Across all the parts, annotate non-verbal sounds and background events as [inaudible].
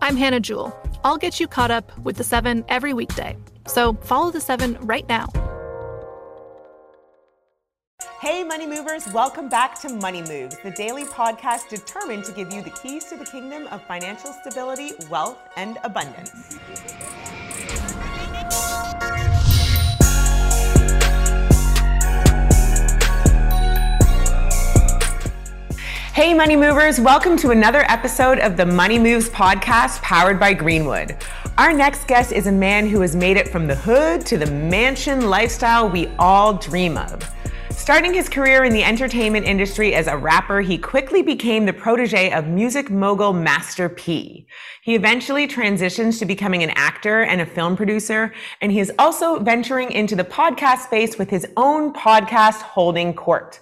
I'm Hannah Jewell. I'll get you caught up with the seven every weekday. So follow the seven right now. Hey, Money Movers, welcome back to Money Moves, the daily podcast determined to give you the keys to the kingdom of financial stability, wealth, and abundance. Hey, Money Movers, welcome to another episode of the Money Moves podcast powered by Greenwood. Our next guest is a man who has made it from the hood to the mansion lifestyle we all dream of. Starting his career in the entertainment industry as a rapper, he quickly became the protege of music mogul Master P. He eventually transitions to becoming an actor and a film producer, and he is also venturing into the podcast space with his own podcast, Holding Court.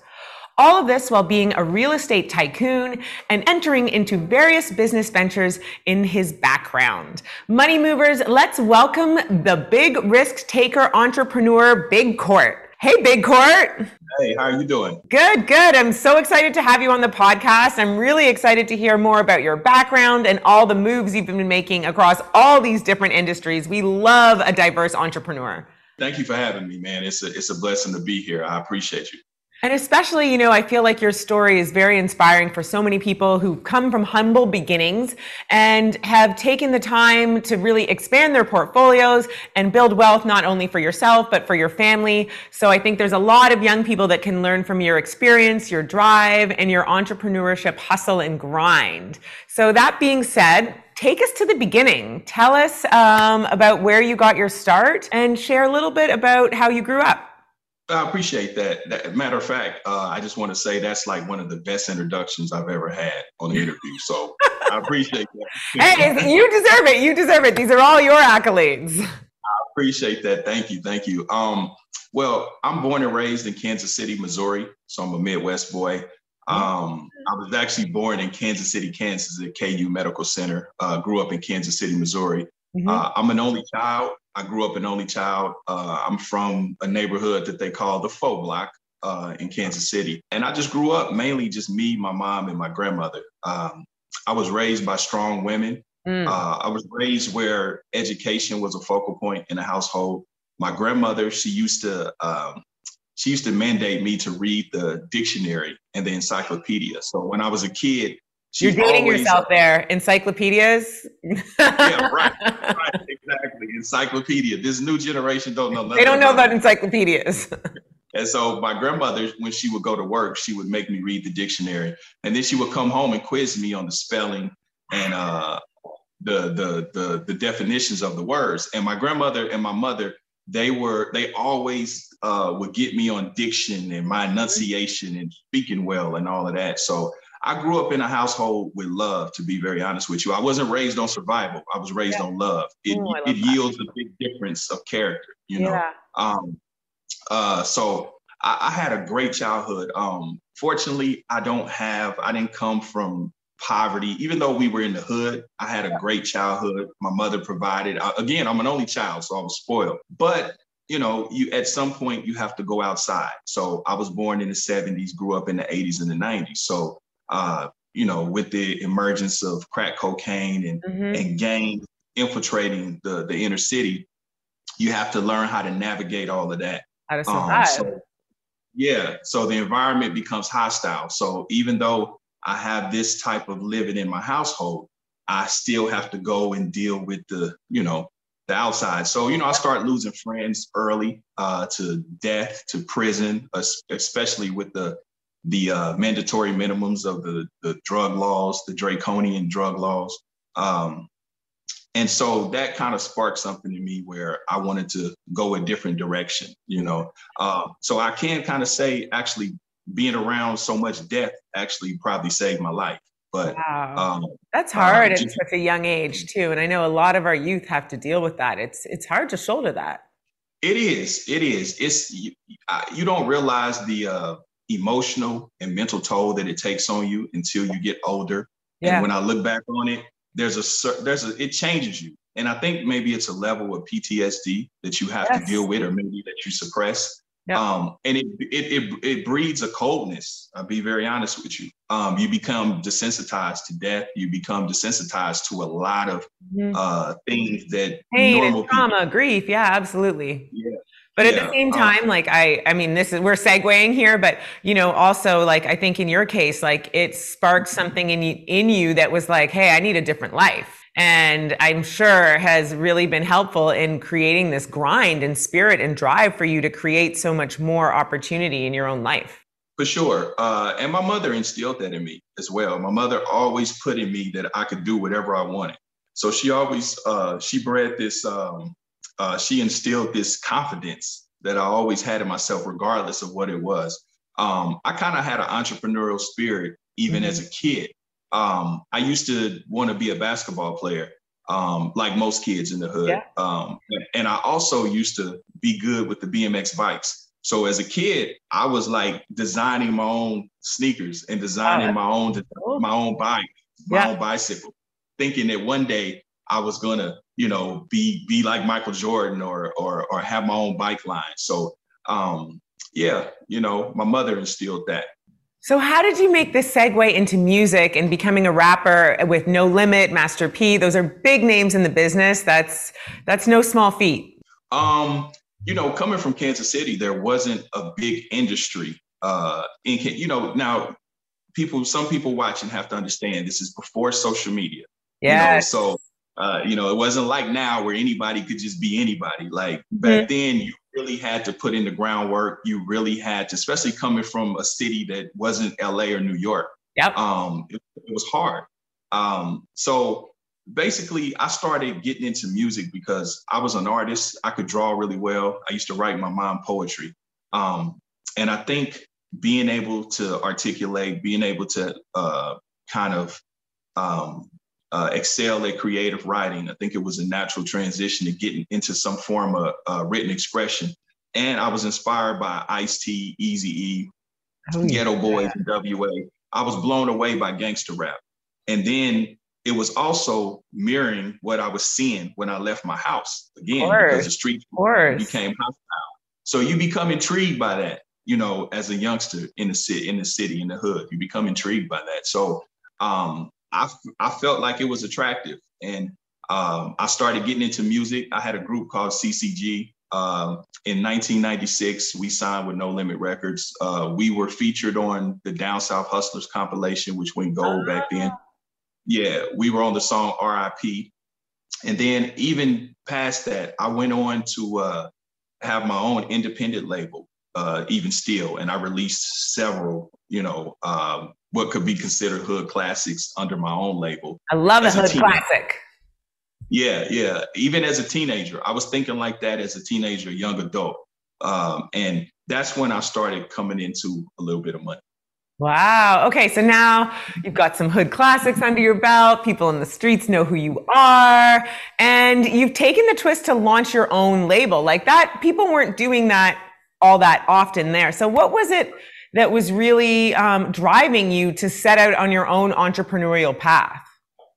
All of this while being a real estate tycoon and entering into various business ventures in his background. Money movers, let's welcome the big risk taker entrepreneur, Big Court. Hey, Big Court. Hey, how are you doing? Good, good. I'm so excited to have you on the podcast. I'm really excited to hear more about your background and all the moves you've been making across all these different industries. We love a diverse entrepreneur. Thank you for having me, man. It's a, it's a blessing to be here. I appreciate you. And especially, you know, I feel like your story is very inspiring for so many people who come from humble beginnings and have taken the time to really expand their portfolios and build wealth not only for yourself, but for your family. So I think there's a lot of young people that can learn from your experience, your drive, and your entrepreneurship hustle and grind. So that being said, take us to the beginning. Tell us um, about where you got your start and share a little bit about how you grew up. I appreciate that. that matter of fact, uh, I just want to say that's like one of the best introductions I've ever had on the interview. So I appreciate that. [laughs] hey, you deserve it. You deserve it. These are all your accolades. I appreciate that. Thank you. Thank you. Um, well, I'm born and raised in Kansas City, Missouri. So I'm a Midwest boy. Um, I was actually born in Kansas City, Kansas at KU Medical Center. Uh, grew up in Kansas City, Missouri. Mm-hmm. Uh, I'm an only child. I grew up an only child. Uh, I'm from a neighborhood that they call the Faux Block uh, in Kansas City. And I just grew up mainly just me, my mom, and my grandmother. Um, I was raised by strong women. Mm. Uh, I was raised where education was a focal point in the household. My grandmother, she used to um, she used to mandate me to read the dictionary and the encyclopedia. So when I was a kid, You're dating always, yourself there. Encyclopedias. yeah, right, right. [laughs] Exactly. Encyclopedia. This new generation don't know They don't know about, about encyclopedias. [laughs] and so my grandmother, when she would go to work, she would make me read the dictionary. And then she would come home and quiz me on the spelling and uh, the, the the the definitions of the words. And my grandmother and my mother, they were they always uh, would get me on diction and my enunciation and speaking well and all of that. So I grew up in a household with love, to be very honest with you. I wasn't raised on survival. I was raised yeah. on love. It, Ooh, it yields a big difference of character, you know? Yeah. Um, uh, so I, I, had a great childhood. Um, fortunately, I don't have, I didn't come from poverty. Even though we were in the hood, I had a great childhood. My mother provided. Uh, again, I'm an only child, so I was spoiled. But you know, you at some point you have to go outside. So I was born in the 70s, grew up in the 80s and the 90s. So uh, you know, with the emergence of crack cocaine and, mm-hmm. and gangs infiltrating the, the inner city, you have to learn how to navigate all of that. How to survive. Um, so, yeah. So the environment becomes hostile. So even though I have this type of living in my household, I still have to go and deal with the, you know, the outside. So, you know, I start losing friends early uh, to death, to prison, especially with the the uh, mandatory minimums of the, the drug laws, the draconian drug laws. Um, and so that kind of sparked something in me where I wanted to go a different direction, you know. Uh, so I can kind of say, actually, being around so much death actually probably saved my life. But wow. um, that's hard uh, at such a young age too. And I know a lot of our youth have to deal with that. It's it's hard to shoulder that. It is. It is. It's you, you don't realize the uh, emotional and mental toll that it takes on you until you get older. Yeah. And when I look back on it, there's a there's a it changes you. And I think maybe it's a level of PTSD that you have yes. to deal with, or maybe that you suppress. Yeah. Um, and it, it it it breeds a coldness. I'll be very honest with you. Um, you become desensitized to death. You become desensitized to a lot of mm-hmm. uh, things that pain and trauma, people, grief. Yeah, absolutely. Yeah, but at the same time, like I, I mean, this is we're segueing here, but you know, also like I think in your case, like it sparked something in you, in you that was like, hey, I need a different life, and I'm sure has really been helpful in creating this grind and spirit and drive for you to create so much more opportunity in your own life. For sure, uh, and my mother instilled that in me as well. My mother always put in me that I could do whatever I wanted. So she always uh, she bred this um, uh, she instilled this confidence that I always had in myself, regardless of what it was. Um, I kind of had an entrepreneurial spirit even mm-hmm. as a kid. Um, I used to want to be a basketball player, um, like most kids in the hood. Yeah. Um, and I also used to be good with the BMX bikes. So as a kid, I was like designing my own sneakers and designing my own my own bike, my yeah. own bicycle, thinking that one day I was gonna, you know, be be like Michael Jordan or or or have my own bike line. So um, yeah, you know, my mother instilled that. So how did you make this segue into music and becoming a rapper with No Limit, Master P? Those are big names in the business. That's that's no small feat. Um, you know, coming from Kansas City, there wasn't a big industry. Uh, in you know, now people, some people watching have to understand this is before social media. Yeah. You know, so uh, you know, it wasn't like now where anybody could just be anybody. Like back mm-hmm. then, you really had to put in the groundwork. You really had to, especially coming from a city that wasn't LA or New York. Yep. Um, it, it was hard. Um, so basically, I started getting into music because I was an artist. I could draw really well. I used to write my mom poetry. Um, and I think being able to articulate, being able to uh, kind of um, uh, excel at creative writing. I think it was a natural transition to getting into some form of uh, written expression. And I was inspired by Ice T, Easy E, oh, Geto yeah. Boys, and WA. I was blown away by gangster rap. And then it was also mirroring what I was seeing when I left my house again because the street became hostile. So you become intrigued by that, you know, as a youngster in the city, in the city, in the hood. You become intrigued by that. So um, I, I felt like it was attractive. And um, I started getting into music. I had a group called CCG. Um, in 1996, we signed with No Limit Records. Uh, we were featured on the Down South Hustlers compilation, which went gold back then. yeah, we were on the song RIP. And then even past that, I went on to uh, have my own independent label, uh, even still, and I released several, you know, um, what could be considered hood classics under my own label. I love a hood classic. Yeah, yeah. Even as a teenager, I was thinking like that as a teenager, young adult, um, and that's when I started coming into a little bit of money. Wow. Okay. So now you've got some hood classics under your belt. People in the streets know who you are. And you've taken the twist to launch your own label. Like that, people weren't doing that all that often there. So what was it that was really um, driving you to set out on your own entrepreneurial path?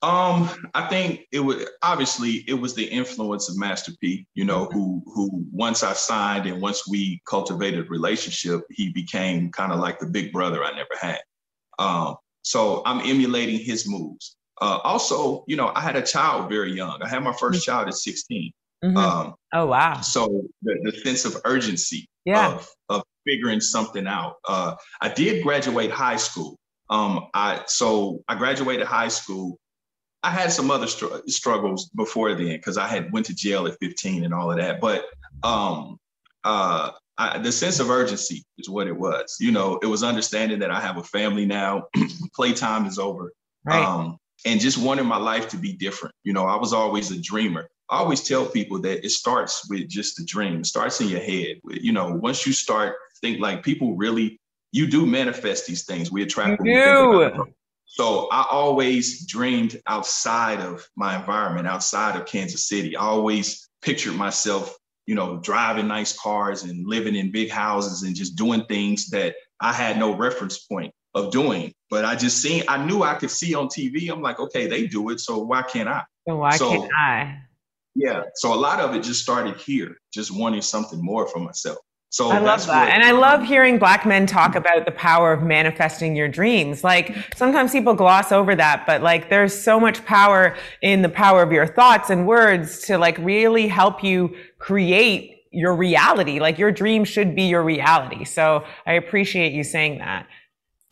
Um, I think it was obviously it was the influence of Master P, you know, who who once I signed and once we cultivated relationship, he became kind of like the big brother I never had. Um, so I'm emulating his moves. Uh, also, you know, I had a child very young. I had my 1st mm-hmm. child at 16. Mm-hmm. Um, oh wow! So the, the sense of urgency yeah. of of figuring something out. Uh, I did graduate high school. Um, I so I graduated high school I had some other str- struggles before then because I had went to jail at 15 and all of that. But um, uh, I, the sense of urgency is what it was. You know, it was understanding that I have a family now, [clears throat] playtime is over, right. um, and just wanting my life to be different. You know, I was always a dreamer. I always tell people that it starts with just a dream. It starts in your head. You know, once you start think like people really, you do manifest these things. We attract. You do. So I always dreamed outside of my environment, outside of Kansas City. I always pictured myself, you know, driving nice cars and living in big houses and just doing things that I had no reference point of doing. But I just seen, I knew I could see on TV. I'm like, okay, they do it. So why can't I? So why so, can't I? Yeah. So a lot of it just started here, just wanting something more for myself. So I love that. What, and I love hearing black men talk about the power of manifesting your dreams. Like sometimes people gloss over that, but like there's so much power in the power of your thoughts and words to like really help you create your reality. Like your dream should be your reality. So I appreciate you saying that.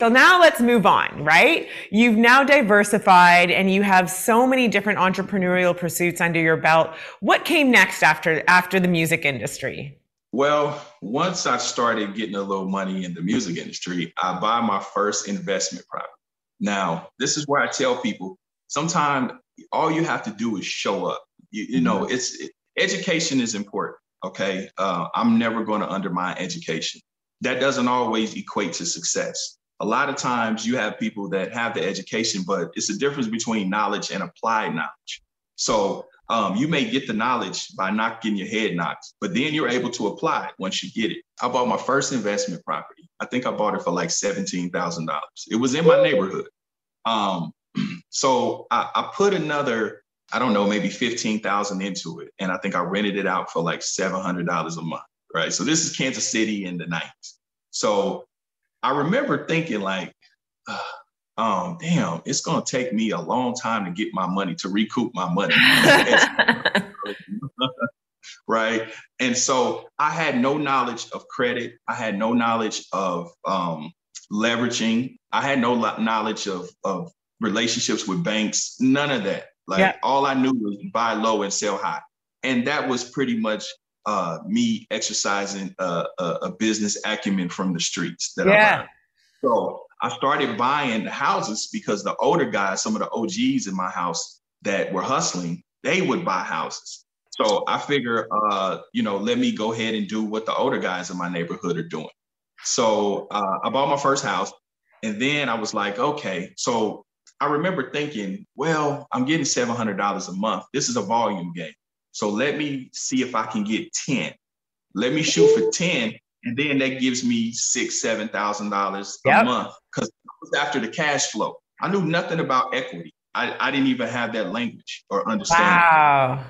So now let's move on, right? You've now diversified and you have so many different entrepreneurial pursuits under your belt. What came next after after the music industry? Well, once I started getting a little money in the music industry, I buy my first investment property. Now, this is where I tell people sometimes all you have to do is show up. You, you know, mm-hmm. it's it, education is important. Okay. Uh, I'm never going to undermine education. That doesn't always equate to success. A lot of times you have people that have the education, but it's a difference between knowledge and applied knowledge. So um, you may get the knowledge by not getting your head knocked, but then you're able to apply it once you get it. I bought my first investment property. I think I bought it for like $17,000. It was in my neighborhood. Um, [clears throat] so I, I, put another, I don't know, maybe 15,000 into it. And I think I rented it out for like $700 a month, right? So this is Kansas City in the 90s. So I remember thinking like, uh, um, damn, it's gonna take me a long time to get my money to recoup my money. [laughs] [laughs] right. And so I had no knowledge of credit. I had no knowledge of um, leveraging. I had no knowledge of, of relationships with banks, none of that. Like yeah. all I knew was buy low and sell high. And that was pretty much uh, me exercising a, a, a, business acumen from the streets that yeah. I learned. So I started buying the houses because the older guys, some of the OGs in my house that were hustling, they would buy houses. So I figure, uh, you know, let me go ahead and do what the older guys in my neighborhood are doing. So uh, I bought my first house, and then I was like, okay. So I remember thinking, well, I'm getting seven hundred dollars a month. This is a volume game. So let me see if I can get ten. Let me shoot for ten, and then that gives me six, seven thousand dollars a month because after the cash flow. I knew nothing about equity. I, I didn't even have that language or understanding. Wow.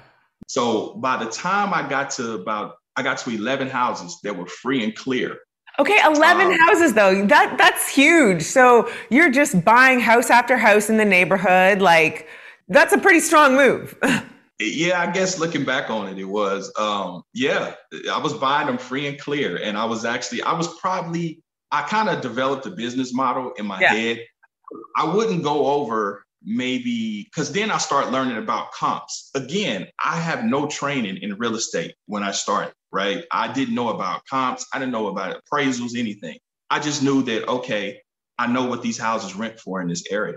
So by the time I got to about, I got to 11 houses that were free and clear. Okay, 11 um, houses though. That that's huge. So you're just buying house after house in the neighborhood like that's a pretty strong move. [laughs] yeah, I guess looking back on it, it was, um, yeah, I was buying them free and clear. And I was actually, I was probably, I kind of developed a business model in my yeah. head. I wouldn't go over maybe because then I start learning about comps. Again, I have no training in real estate when I started, right? I didn't know about comps, I didn't know about appraisals, anything. I just knew that, okay, I know what these houses rent for in this area.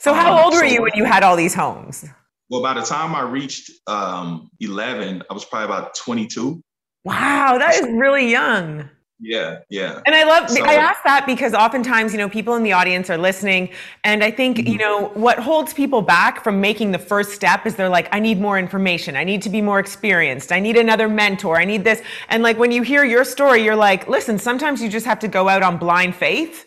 So, how old were you when you had all these homes? Well, by the time I reached um, 11, I was probably about 22. Wow, that is really young. Yeah, yeah. And I love, so, I ask that because oftentimes, you know, people in the audience are listening. And I think, you know, what holds people back from making the first step is they're like, I need more information. I need to be more experienced. I need another mentor. I need this. And like when you hear your story, you're like, listen, sometimes you just have to go out on blind faith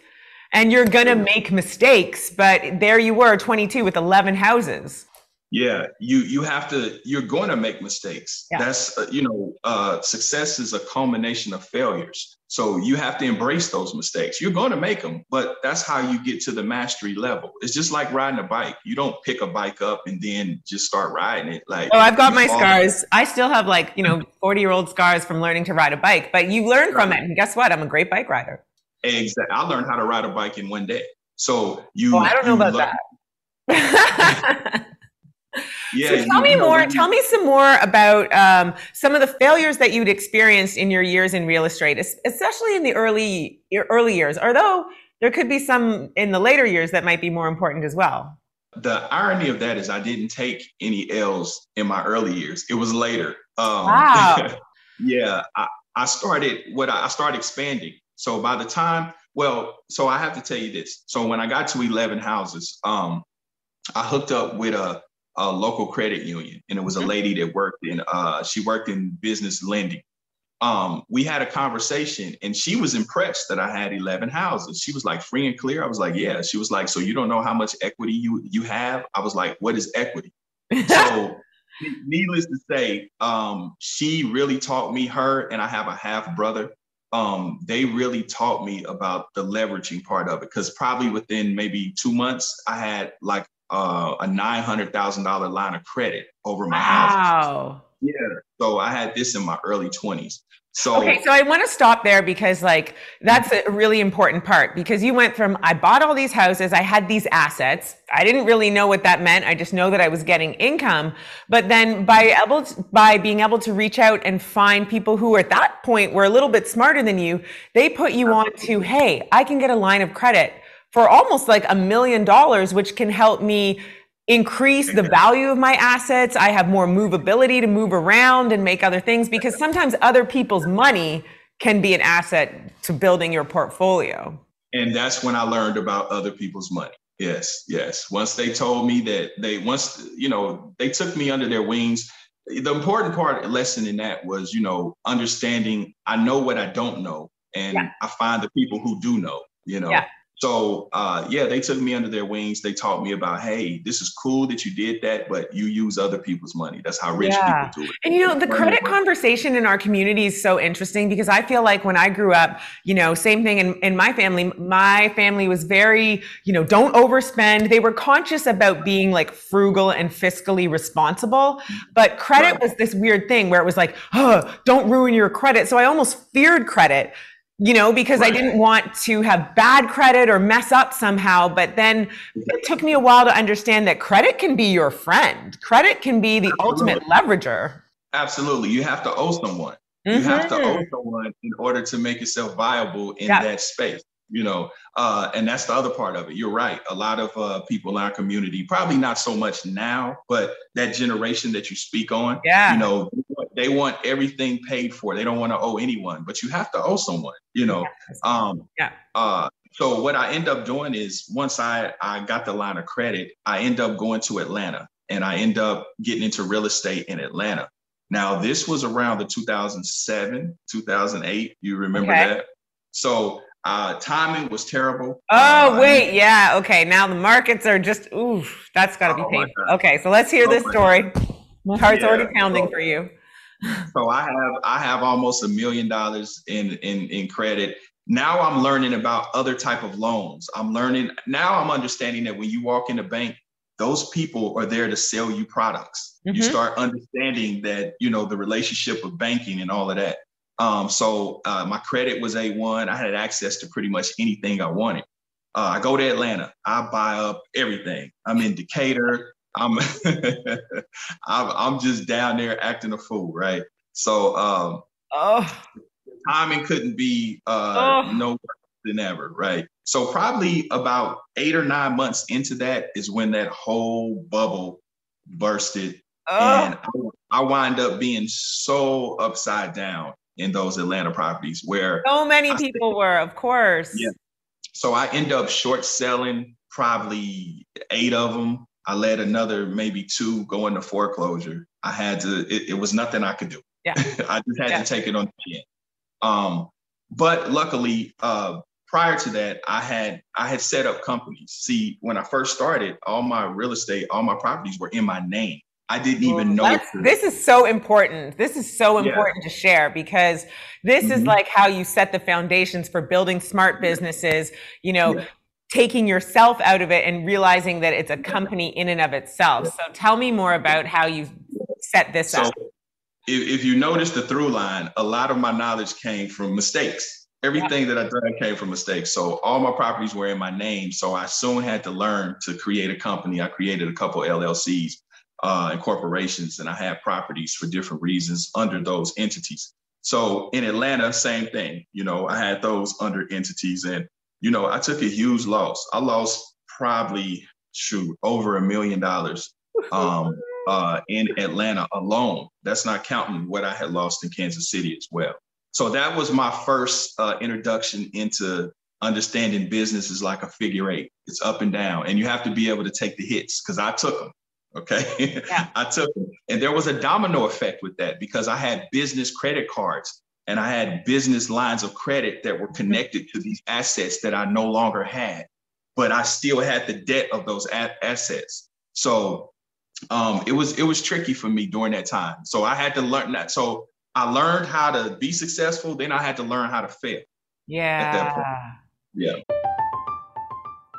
and you're going to make mistakes. But there you were, 22 with 11 houses. Yeah you you have to you're going to make mistakes. Yeah. that's uh, you know uh, success is a culmination of failures. So you have to embrace those mistakes. You're going to make them but that's how you get to the mastery level. It's just like riding a bike. You don't pick a bike up and then just start riding it like oh i've got my scars. i still have like you know [laughs] 40 year old scars from learning to ride a bike but you learn from it and guess what? I'm a great bike rider exactly i learned how to ride a bike in one day so you oh, i don't know about learn- that [laughs] Yeah, so tell me more. Tell me some more about um, some of the failures that you'd experienced in your years in real estate, especially in the early early years. Although there could be some in the later years that might be more important as well. The irony of that is I didn't take any L's in my early years. It was later. Um, wow. [laughs] yeah, I, I started what I started expanding. So by the time, well, so I have to tell you this. So when I got to 11 houses, um, I hooked up with a a local credit union, and it was a mm-hmm. lady that worked in. Uh, she worked in business lending. um, we had a conversation and she was impressed that I had 11 houses. She was like, free and clear. I was like, yeah. She was like, so you don't know how much equity you, you have? I was like, what is equity? so [laughs] needless to say, um, she really taught me her and I have a half brother. Um, they really taught me about the leveraging part of it because probably within maybe two months, I had like uh, a $900,000 line of credit over my wow. house. Wow. Yeah. So I had this in my early 20s. So Okay, so I want to stop there because like that's a really important part because you went from I bought all these houses, I had these assets. I didn't really know what that meant. I just know that I was getting income. But then by able to, by being able to reach out and find people who at that point were a little bit smarter than you, they put you on to, hey, I can get a line of credit for almost like a million dollars, which can help me increase the value of my assets. I have more movability to move around and make other things because sometimes other people's money can be an asset to building your portfolio. And that's when I learned about other people's money. Yes, yes. Once they told me that they once, you know, they took me under their wings. The important part lesson in that was, you know, understanding I know what I don't know and yeah. I find the people who do know, you know. Yeah. So uh, yeah, they took me under their wings. They taught me about, hey, this is cool that you did that, but you use other people's money. That's how rich yeah. people do it. And you know, the credit conversation in our community is so interesting because I feel like when I grew up, you know, same thing in, in my family. My family was very, you know, don't overspend. They were conscious about being like frugal and fiscally responsible. But credit right. was this weird thing where it was like, oh, don't ruin your credit. So I almost feared credit you know, because right. I didn't want to have bad credit or mess up somehow. But then it took me a while to understand that credit can be your friend. Credit can be the Absolutely. ultimate leverager. Absolutely. You have to owe someone. Mm-hmm. You have to owe mm-hmm. someone in order to make yourself viable in that space you know uh, and that's the other part of it. You're right. A lot of uh, people in our community probably not so much now but that generation that you speak on yeah. you know they want everything paid for. They don't want to owe anyone but you have to owe someone you know. Um yeah. uh so what i end up doing is once i i got the line of credit i end up going to atlanta and i end up getting into real estate in atlanta. Now this was around the 2007 2008 you remember okay. that? So uh, timing was terrible. Oh, uh, wait. Yeah. Okay. Now the markets are just, oof, that's got to be oh painful. Okay. So let's hear oh this story. God. My heart's yeah. already pounding so, for you. so I have, I have almost a million dollars in, in, in credit. Now I'm learning about other type of loans. I'm learning, now I'm understanding that when you walk in a bank, those people are there to sell you products. Mm-hmm. You start understanding that, you know, the relationship of banking and all of that. Um, so uh, my credit was A1. I had access to pretty much anything I wanted. Uh, I go to Atlanta. I buy up everything. I'm in Decatur. I'm [laughs] I'm, I'm just down there acting a fool, right? So um, oh. timing couldn't be uh, oh. no worse than ever, right? So probably about eight or nine months into that is when that whole bubble bursted, oh. and I, I wind up being so upside down in those Atlanta properties where so many I people were, of course. Yeah. So I end up short selling probably eight of them. I let another maybe two go into foreclosure. I had to, it, it was nothing I could do. Yeah. [laughs] I just had yeah. to take it on the chin. Um, but luckily, uh, prior to that, I had I had set up companies. See, when I first started, all my real estate, all my properties were in my name. I didn't even know. This is so important. This is so important yeah. to share because this mm-hmm. is like how you set the foundations for building smart businesses, you know, yeah. taking yourself out of it and realizing that it's a company in and of itself. So tell me more about how you set this so, up. If, if you notice the through line, a lot of my knowledge came from mistakes. Everything yeah. that I done came from mistakes. So all my properties were in my name. So I soon had to learn to create a company. I created a couple LLCs uh, and corporations, and I had properties for different reasons under those entities. So in Atlanta, same thing. You know, I had those under entities, and you know, I took a huge loss. I lost probably shoot over a million dollars um, [laughs] uh, in Atlanta alone. That's not counting what I had lost in Kansas City as well. So that was my first uh, introduction into understanding business is like a figure eight. It's up and down, and you have to be able to take the hits because I took them. Okay. Yeah. [laughs] I took. And there was a domino effect with that because I had business credit cards and I had business lines of credit that were connected to these assets that I no longer had, but I still had the debt of those a- assets. So um, it was it was tricky for me during that time. So I had to learn that. So I learned how to be successful. Then I had to learn how to fail. Yeah. Yeah.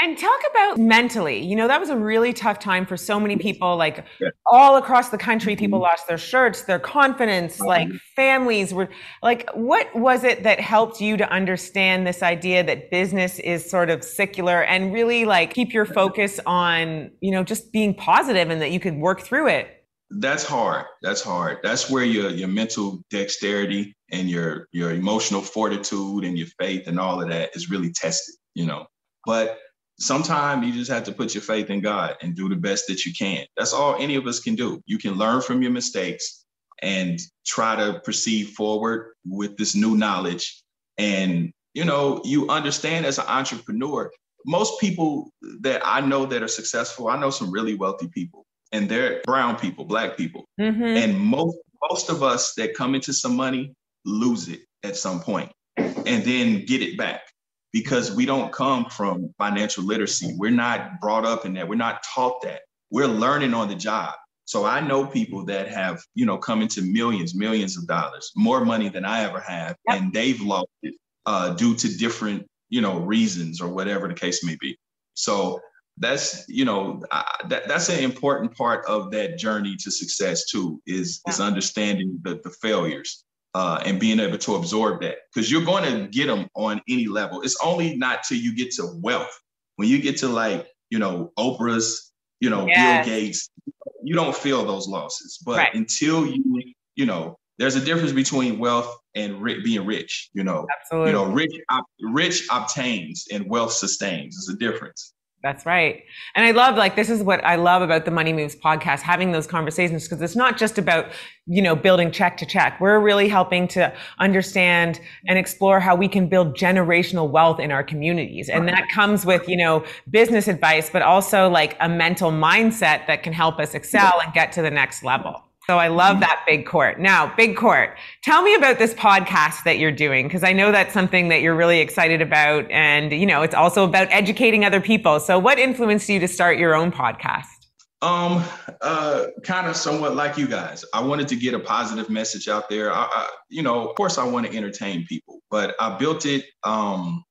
And talk about mentally. You know, that was a really tough time for so many people. Like all across the country, people mm-hmm. lost their shirts, their confidence, uh-huh. like families were like, what was it that helped you to understand this idea that business is sort of secular and really like keep your focus on, you know, just being positive and that you could work through it? That's hard. That's hard. That's where your your mental dexterity and your your emotional fortitude and your faith and all of that is really tested, you know. But sometimes you just have to put your faith in God and do the best that you can. That's all any of us can do. You can learn from your mistakes and try to proceed forward with this new knowledge. And, you know, you understand as an entrepreneur, most people that I know that are successful, I know some really wealthy people and they're brown people, black people. Mm-hmm. And most most of us that come into some money lose it at some point and then get it back because we don't come from financial literacy. We're not brought up in that. We're not taught that. We're learning on the job. So I know people that have, you know, come into millions, millions of dollars, more money than I ever have, yep. and they've lost it uh, due to different, you know, reasons or whatever the case may be. So that's, you know, uh, that, that's an important part of that journey to success too, is is understanding the the failures uh, and being able to absorb that because you're going to get them on any level. It's only not till you get to wealth. When you get to like, you know, Oprah's, you know, yes. Bill Gates, you don't feel those losses. But right. until you, you know, there's a difference between wealth and ri- being rich. You know, Absolutely. you know, rich, op- rich obtains and wealth sustains. There's a difference. That's right. And I love like this is what I love about the Money Moves podcast, having those conversations because it's not just about, you know, building check to check. We're really helping to understand and explore how we can build generational wealth in our communities. And that comes with, you know, business advice, but also like a mental mindset that can help us excel and get to the next level. So I love that big court. Now, big court, tell me about this podcast that you're doing because I know that's something that you're really excited about, and you know it's also about educating other people. So, what influenced you to start your own podcast? Um, uh, kind of somewhat like you guys. I wanted to get a positive message out there. I, I, you know, of course, I want to entertain people, but I built it um,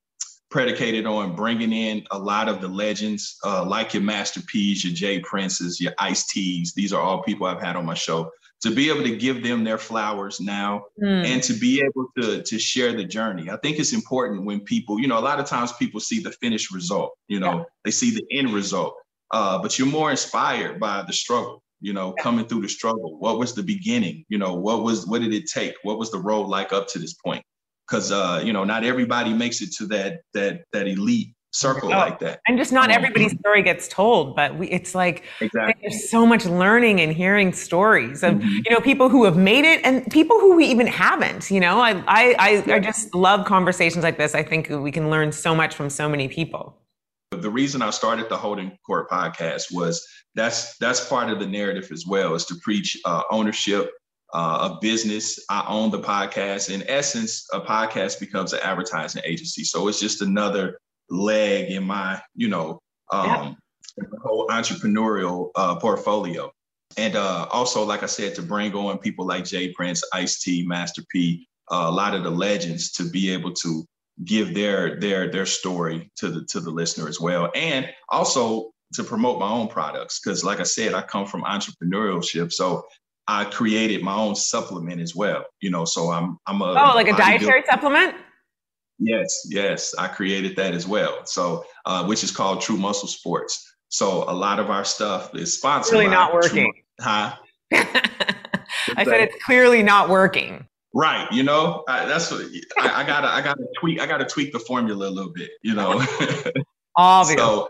predicated on bringing in a lot of the legends, uh, like your Master P's, your J Princes, your Ice T's. These are all people I've had on my show. To be able to give them their flowers now mm. and to be able to, to share the journey. I think it's important when people, you know, a lot of times people see the finished result, you know, yeah. they see the end result, uh, but you're more inspired by the struggle you know coming through the struggle what was the beginning you know what was what did it take what was the road like up to this point because uh, you know not everybody makes it to that that that elite circle like that. And just not everybody's story gets told, but we, it's like exactly. there's so much learning and hearing stories of mm-hmm. you know people who have made it and people who we even haven't. You know, I I I, I just love conversations like this. I think we can learn so much from so many people. The reason I started the Holding Court podcast was that's that's part of the narrative as well, is to preach uh, ownership uh, a business. I own the podcast. In essence, a podcast becomes an advertising agency. So it's just another leg in my, you know, um, yeah. whole entrepreneurial uh, portfolio. And uh, also, like I said, to bring on people like J Prince, Ice T, Master P, uh, a lot of the legends to be able to give their their their story to the to the listener as well, and also to promote my own products because, like I said, I come from entrepreneurship, so I created my own supplement as well. You know, so I'm I'm a oh like a dietary supplement. Yes, yes, I created that as well. So, uh, which is called True Muscle Sports. So a lot of our stuff is sponsored. Really not working. True, huh? [laughs] I said it's clearly not working. Right. You know, I, that's what I, I, gotta I gotta tweak I gotta tweak the formula a little bit. You know. [laughs] Obviously. so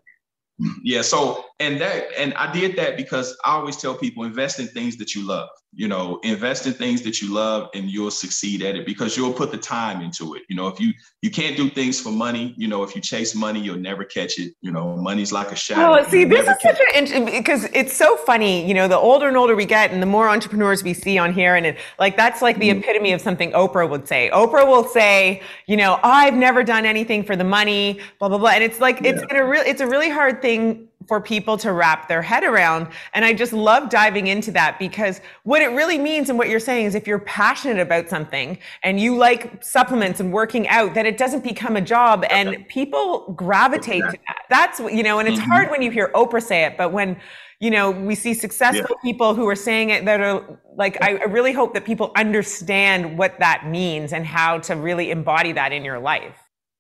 yeah so and that and i did that because i always tell people invest in things that you love you know invest in things that you love and you'll succeed at it because you'll put the time into it you know if you you can't do things for money you know if you chase money you'll never catch it you know money's like a shadow oh see this is such an interesting because it's so funny you know the older and older we get and the more entrepreneurs we see on here and it, like that's like the mm-hmm. epitome of something oprah would say oprah will say you know i've never done anything for the money blah blah blah and it's like yeah. it's a real it's a really hard thing for people to wrap their head around. And I just love diving into that because what it really means and what you're saying is if you're passionate about something and you like supplements and working out, that it doesn't become a job and people gravitate to that. That's, you know, and it's mm-hmm. hard when you hear Oprah say it, but when, you know, we see successful yeah. people who are saying it that are like, I really hope that people understand what that means and how to really embody that in your life.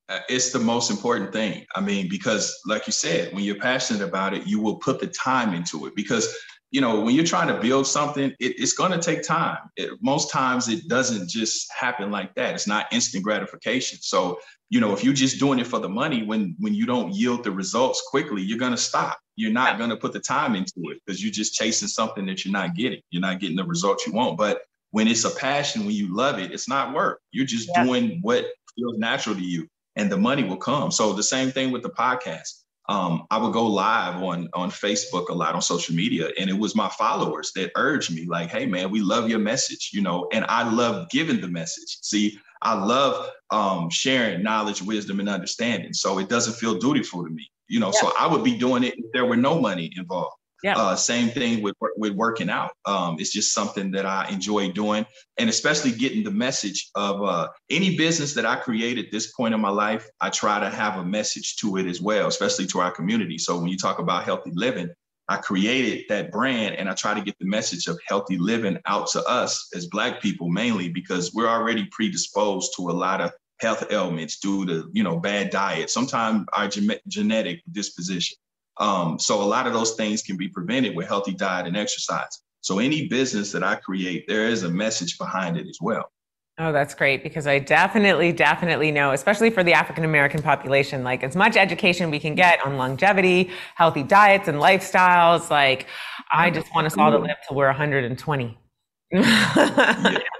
Uh, it's the most important thing. I mean, because like you said, when you're passionate about it, you will put the time into it. Because you know, when you're trying to build something, it, it's going to take time. It, most times, it doesn't just happen like that. It's not instant gratification. So, you know, if you're just doing it for the money, when when you don't yield the results quickly, you're going to stop. You're not going to put the time into it because you're just chasing something that you're not getting. You're not getting the results you want. But when it's a passion, when you love it, it's not work. You're just yeah. doing what feels natural to you and the money will come. So the same thing with the podcast. Um, I would go live on on Facebook a lot on social media, and it was my followers that urged me, like, "Hey, man, we love your message," you know, and I love giving the message. See, I love um, sharing knowledge, wisdom, and understanding. So it doesn't feel dutiful to me, you know. Yeah. So I would be doing it if there were no money involved. Yeah. Uh, same thing with with working out. Um, it's just something that I enjoy doing, and especially getting the message of uh, any business that I create at this point in my life. I try to have a message to it as well, especially to our community. So when you talk about healthy living, I created that brand, and I try to get the message of healthy living out to us as Black people mainly because we're already predisposed to a lot of health ailments due to you know bad diet, sometimes our ge- genetic disposition. Um, so a lot of those things can be prevented with healthy diet and exercise. So any business that I create, there is a message behind it as well. Oh, that's great because I definitely, definitely know, especially for the African American population, like as much education we can get on longevity, healthy diets, and lifestyles. Like, I just want us all to live till we're 120. yeah. [laughs]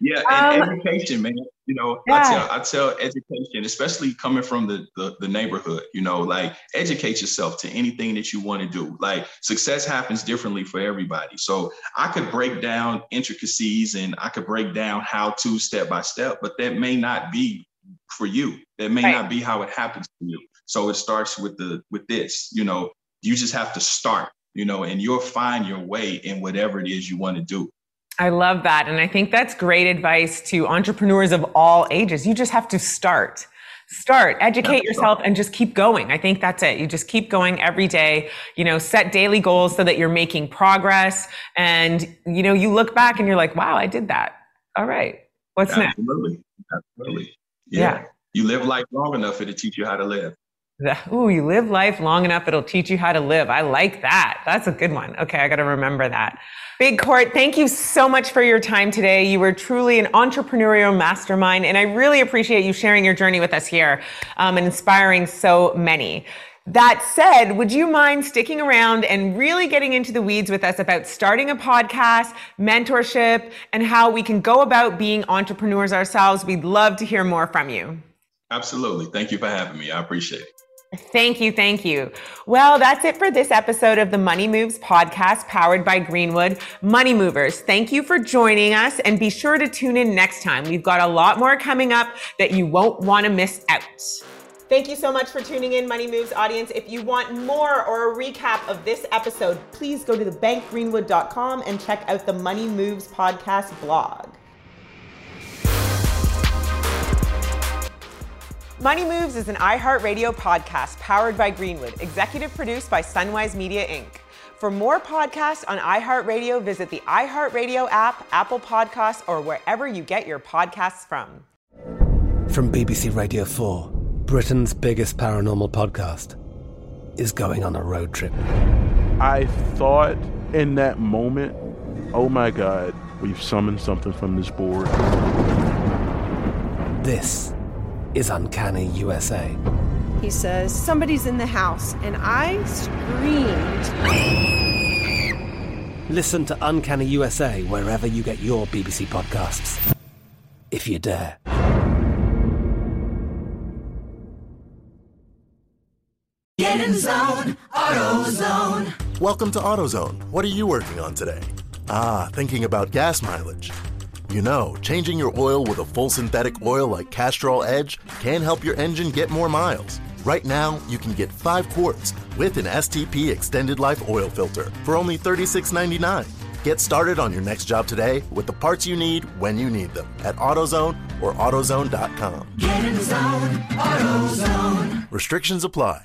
yeah, and um, education, man. You know, yeah. I tell I tell education, especially coming from the, the the neighborhood. You know, like educate yourself to anything that you want to do. Like success happens differently for everybody. So I could break down intricacies and I could break down how to step by step, but that may not be for you. That may right. not be how it happens for you. So it starts with the with this. You know, you just have to start. You know, and you'll find your way in whatever it is you want to do. I love that. And I think that's great advice to entrepreneurs of all ages. You just have to start. Start, educate yourself and just keep going. I think that's it. You just keep going every day, you know, set daily goals so that you're making progress. And, you know, you look back and you're like, wow, I did that. All right. What's Absolutely. next? Absolutely. Yeah. yeah. You live life long enough, it'll teach you how to live. Ooh, you live life long enough, it'll teach you how to live. I like that. That's a good one. Okay, I got to remember that. Big Court, thank you so much for your time today. You were truly an entrepreneurial mastermind, and I really appreciate you sharing your journey with us here um, and inspiring so many. That said, would you mind sticking around and really getting into the weeds with us about starting a podcast, mentorship, and how we can go about being entrepreneurs ourselves? We'd love to hear more from you. Absolutely. Thank you for having me. I appreciate it. Thank you. Thank you. Well, that's it for this episode of the Money Moves podcast powered by Greenwood. Money Movers, thank you for joining us and be sure to tune in next time. We've got a lot more coming up that you won't want to miss out. Thank you so much for tuning in, Money Moves audience. If you want more or a recap of this episode, please go to thebankgreenwood.com and check out the Money Moves podcast blog. Money Moves is an iHeartRadio podcast powered by Greenwood, executive produced by Sunwise Media Inc. For more podcasts on iHeartRadio, visit the iHeartRadio app, Apple Podcasts, or wherever you get your podcasts from. From BBC Radio 4, Britain's biggest paranormal podcast is going on a road trip. I thought in that moment, oh my God, we've summoned something from this board. This is Uncanny USA. He says, Somebody's in the house, and I screamed. Listen to Uncanny USA wherever you get your BBC podcasts, if you dare. Get in the zone, AutoZone. Welcome to AutoZone. What are you working on today? Ah, thinking about gas mileage. You know, changing your oil with a full synthetic oil like Castrol Edge can help your engine get more miles. Right now, you can get 5 quarts with an STP extended life oil filter for only $36.99. Get started on your next job today with the parts you need when you need them at AutoZone or AutoZone.com. Get in the zone, AutoZone. Restrictions apply.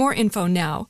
more info now.